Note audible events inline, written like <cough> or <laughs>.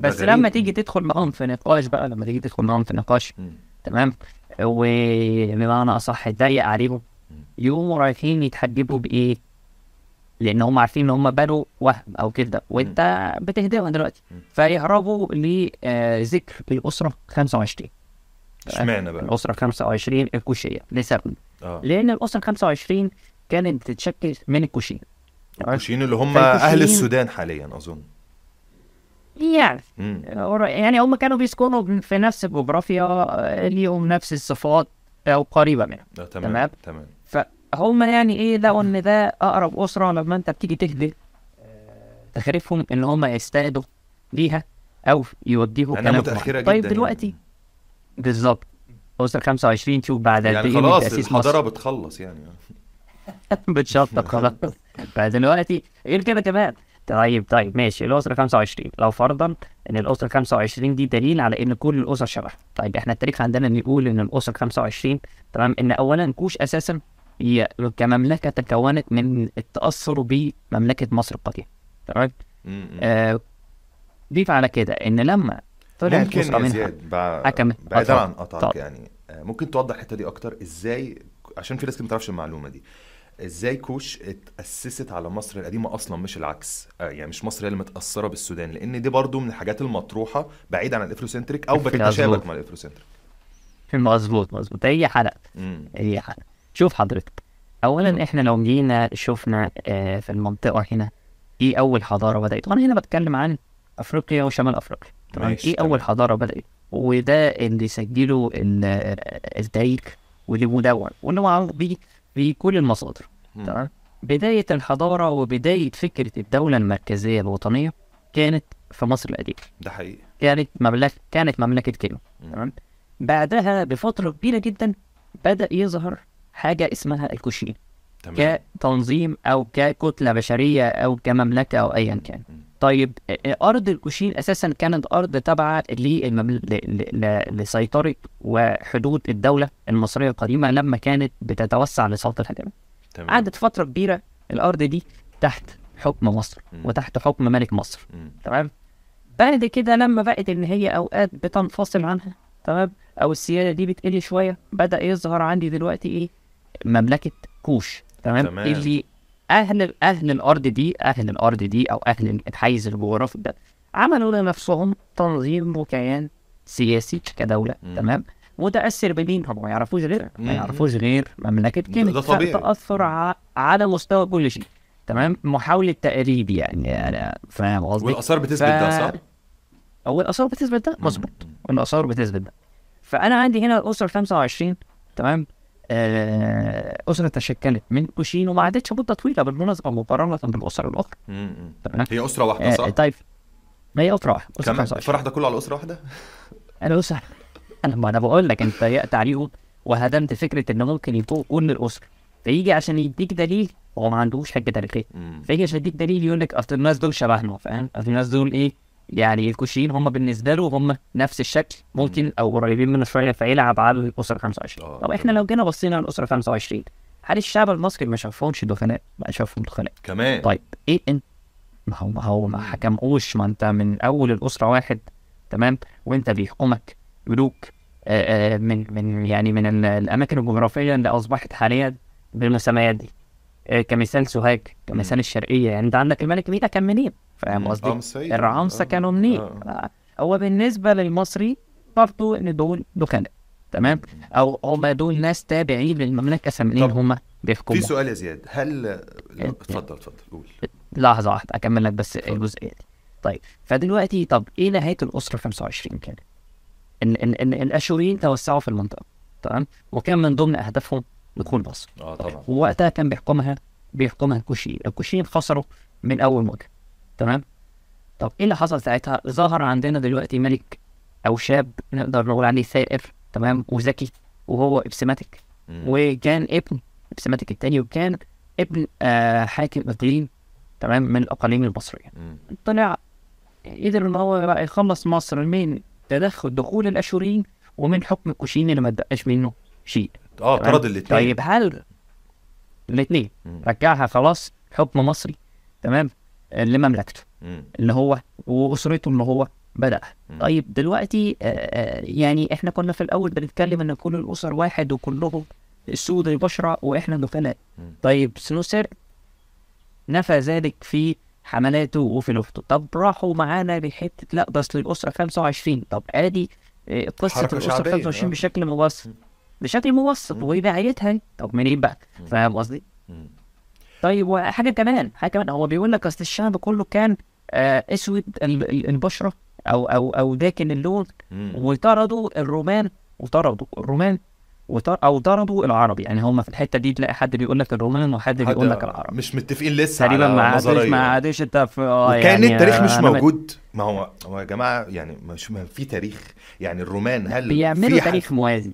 بس. لما تيجي تدخل معاهم في نقاش بقى لما تيجي تدخل معاهم في نقاش. تمام وبمعنى أصح تضيق عليهم يقوموا رايحين يتحجبوا بإيه؟ لأن هم عارفين إن هم بنوا وهم أو كده وأنت بتهدمها دلوقتي. فيهربوا لذكر الأسرة 25 إشمعنى بقى؟ الأسرة 25 الكوشية لسبب آه لأن الأسرة 25 كانت بتتشكل من الكوشين الكوشيين اللي هم أهل السودان حاليا أظن يعني. يعني هم كانوا بيسكنوا في نفس الجغرافيا آه، ليهم نفس الصفات أو قريبة منها. آه، تمام تمام. تمام. فهم يعني إيه لقوا إن ده أقرب أسرة لما أنت بتيجي تهدي تخريفهم إن هم يستندوا ليها أو لأنها كلامهم متأخرة طيب جدا دلوقتي؟ يعني. بالظبط. أسرة 25 شوف بعد قد يعني إيه خلاص الحضاره بتخلص يعني. <laughs> بتشطب خلاص. فدلوقتي غير كده كمان طيب طيب ماشي الأسرة 25 لو فرضا إن الأسرة 25 دي دليل على إن كل الأسر شبه طيب إحنا التاريخ عندنا بيقول إن الأسرة 25 تمام إن اولا كوش أساسا هي كمملكة تكونت من التأثر بمملكة مصر القديمة تمام. آه ضيف على كده إن لما طلعت ممكن يا زياد. بعيدا. عن قطعك. يعني آه، ممكن توضح الحتة دي أكتر إزاي عشان في ناس ما تعرفش المعلومة دي إزاي كوش اتأسست على مصر القديمة أصلا مش العكس. آه، يعني مش مصر هي اللي متأثرة بالسودان لأن دي برضو من الحاجات المطروحة بعيد عن ال Afrocentric أو في بتتشابك. مع ال Afrocentric. مظبوط مظبوط. هي حلقه مم. هي حاجة شوف حضرتك. اولا إحنا لو جينا شفنا آه، في المنطقة هنا إيه أول حضارة بدأت؟ وأنا هنا بتكلم عن أفريقيا وشمال أفريقيا. تمام؟ إيه. أول حضارة بدأت؟ وده اللي سجله ال- التاريخ واللي مدون واللي معروف بيه في كل المصادر. تمام؟ بداية الحضارة وبداية فكرة الدولة المركزية الوطنية كانت في مصر القديمة. ده حقيقي. كانت مملكه كانت مملكة كيلو. تمام؟ بعدها بفترة كبيرة جدا بدأ يظهر حاجة اسمها الكوشين تمام. كتنظيم أو ككتلة بشرية أو كمملكة أو ايا كان. طيب آه، آه، أرض الكوشين أساسا كانت أرض تابعة. لسيطرة وحدود الدولة المصرية القديمة لما كانت بتتوسع لسلطة تمام قعدت فترة كبيرة الأرض دي تحت حكم مصر مم. وتحت حكم ملك مصر. تمام بعد كده لما بقت إن هي أوقات بتنفصل عنها تمام أو السيادة دي بتقل شوية بدأ يظهر عندي دلوقتي إيه مملكة كوش تمام, تمام. اللي أهل أهل الأرض دي أهل الأرض دي أو أهل الحيز الجغرافي ده عملوا لنفسهم تنظيم وكيان سياسي كدولة مم. تمام متأثر بمين هم ما يعرفوش غير. ما يعرفوش غير مملكة كانت ده طبيعي. تاثر ع- على مستوى كل شيء تمام محاولة تقريب يعني أنا فاهم قصدي والآثار بتثبت ده صح؟ هو الآثار بتثبت ده مظبوط. الآثار بتثبت ده فأنا عندي هنا الأسرة 25 تمام أسرة تشكلت من كوشين وما عادتش مده طويلة بالمناسبة مقارنه بالاسر الأخرى. تمام هي أسرة واحدة آه، صح؟ طيب ما هي أسرة واحدة كمان 25 الفرح ده كله على أسرة واحدة؟ <laughs> أنا اسره أنا ما أنا بقول لك أنت ضيقت عليهم وهدمت فكرة ان ممكن يكون كل الأسرة فيجي عشان يديك دليل هو ما عندوش حاجة تاريخيه. فيجي عشان يديك دليل يقول لك أصل الناس دول شبهنا فاهم أصل الناس دول إيه يعني الكوشيين هم بالنسبة له هم نفس الشكل ممكن أو قريبين منه شوية فيلعب على الأسرة 25 آه، طب إحنا لو جينا بصينا على الاسره 25 هل الشعب المصري ما شافهمش دخلاء؟ ما شافهم دخلاء. كمان. طيب إيه انت ما هو ما هو ما حكموش ما أنت من أول الأسرة واحد تمام؟ وأنت بيحكمك ملوك من من يعني من ال- الأماكن الجغرافية اللي أصبحت حاليا بالمسميات دي. كمثال سوهاج كمثال الشرقية. يعني أنت عندك الملك مينا كان منين؟ فاهم آه قصدي؟ سيء. الرعامسه آه. كانوا منين؟ آه. هو بالنسبة للمصري برضه إن دول دخلاء تمام أو هم دول ناس تابعين للمملكة سامعين هم في بيحكموا سؤال يا زياد هل اتفضل اتفضل قول لحظة واحدة أكمل لك بس اتفضل. الجزئية دي. طيب فدلوقتي طب إيه نهاية الأسرة 25 كان؟ إن إن إن الأشوريين توسعوا في المنطقة تمام؟ وكان من ضمن أهدافهم دخول مصر. آه طبعا ووقتها كان بيحكمها بيحكمها الكوشيين، الكوشيين خسروا من أول مواجهة. تمام؟ طب إيه اللي حصل ساعتها؟ ظهر عندنا دلوقتي ملك أو شاب نقدر نقول عليه ثائر تمام؟ وذكي وهو إبسماتيك مم. وكان ابن إبسماتيك التاني وكان ابن آه حاكم إقليم تمام من الأقاليم المصرية. مم. طلع قدر إن هو بقى يخلص مصر من تدخل دخول الأشوريين ومن حكم الكوشيين اللي ما اتبقاش منه شيء آه؟ طرد الاثنين طيب هل الاثنين. رجعها خلاص حكم مصري تمام لمملكته اللي هو وأسرته اللي هو بدأ. طيب دلوقتي آه، آه، يعني إحنا كنا في الأول بنتكلم إن كل الأسر واحد وكلهم سود البشرة وإحنا مم. طيب سنوسر نفى ذلك في حملاته وفي لوحته. طب راحوا معانا بحته لا ده أصل الأسرة 25 طب عادي آه، قصة الأسرة شعبية، 25 آه. بشكل مبسط. بشكل مبسط. مم. ودعايتها طب منين بقى. فاهم قصدي؟ طيب وحاجة كمان حاجة كمان هو بيقول لك أصل الشعب كله كان آه أسود ال- ال- البشرة أو أو أو داكن اللون. وطردوا الرومان وطردوا الرومان وطر أو طردوا العرب. يعني هم في الحتة دي تلاقي حد بيقول لك الرومان وحد حد- بيقول لك العرب. مش متفقين لسه تقريبا ما عادش. ما عادش أنت في آه وكأن يعني التاريخ مش موجود. ما هو هو يا جماعة يعني مش ما في تاريخ. يعني الرومان هل بيعملوا تاريخ موازي.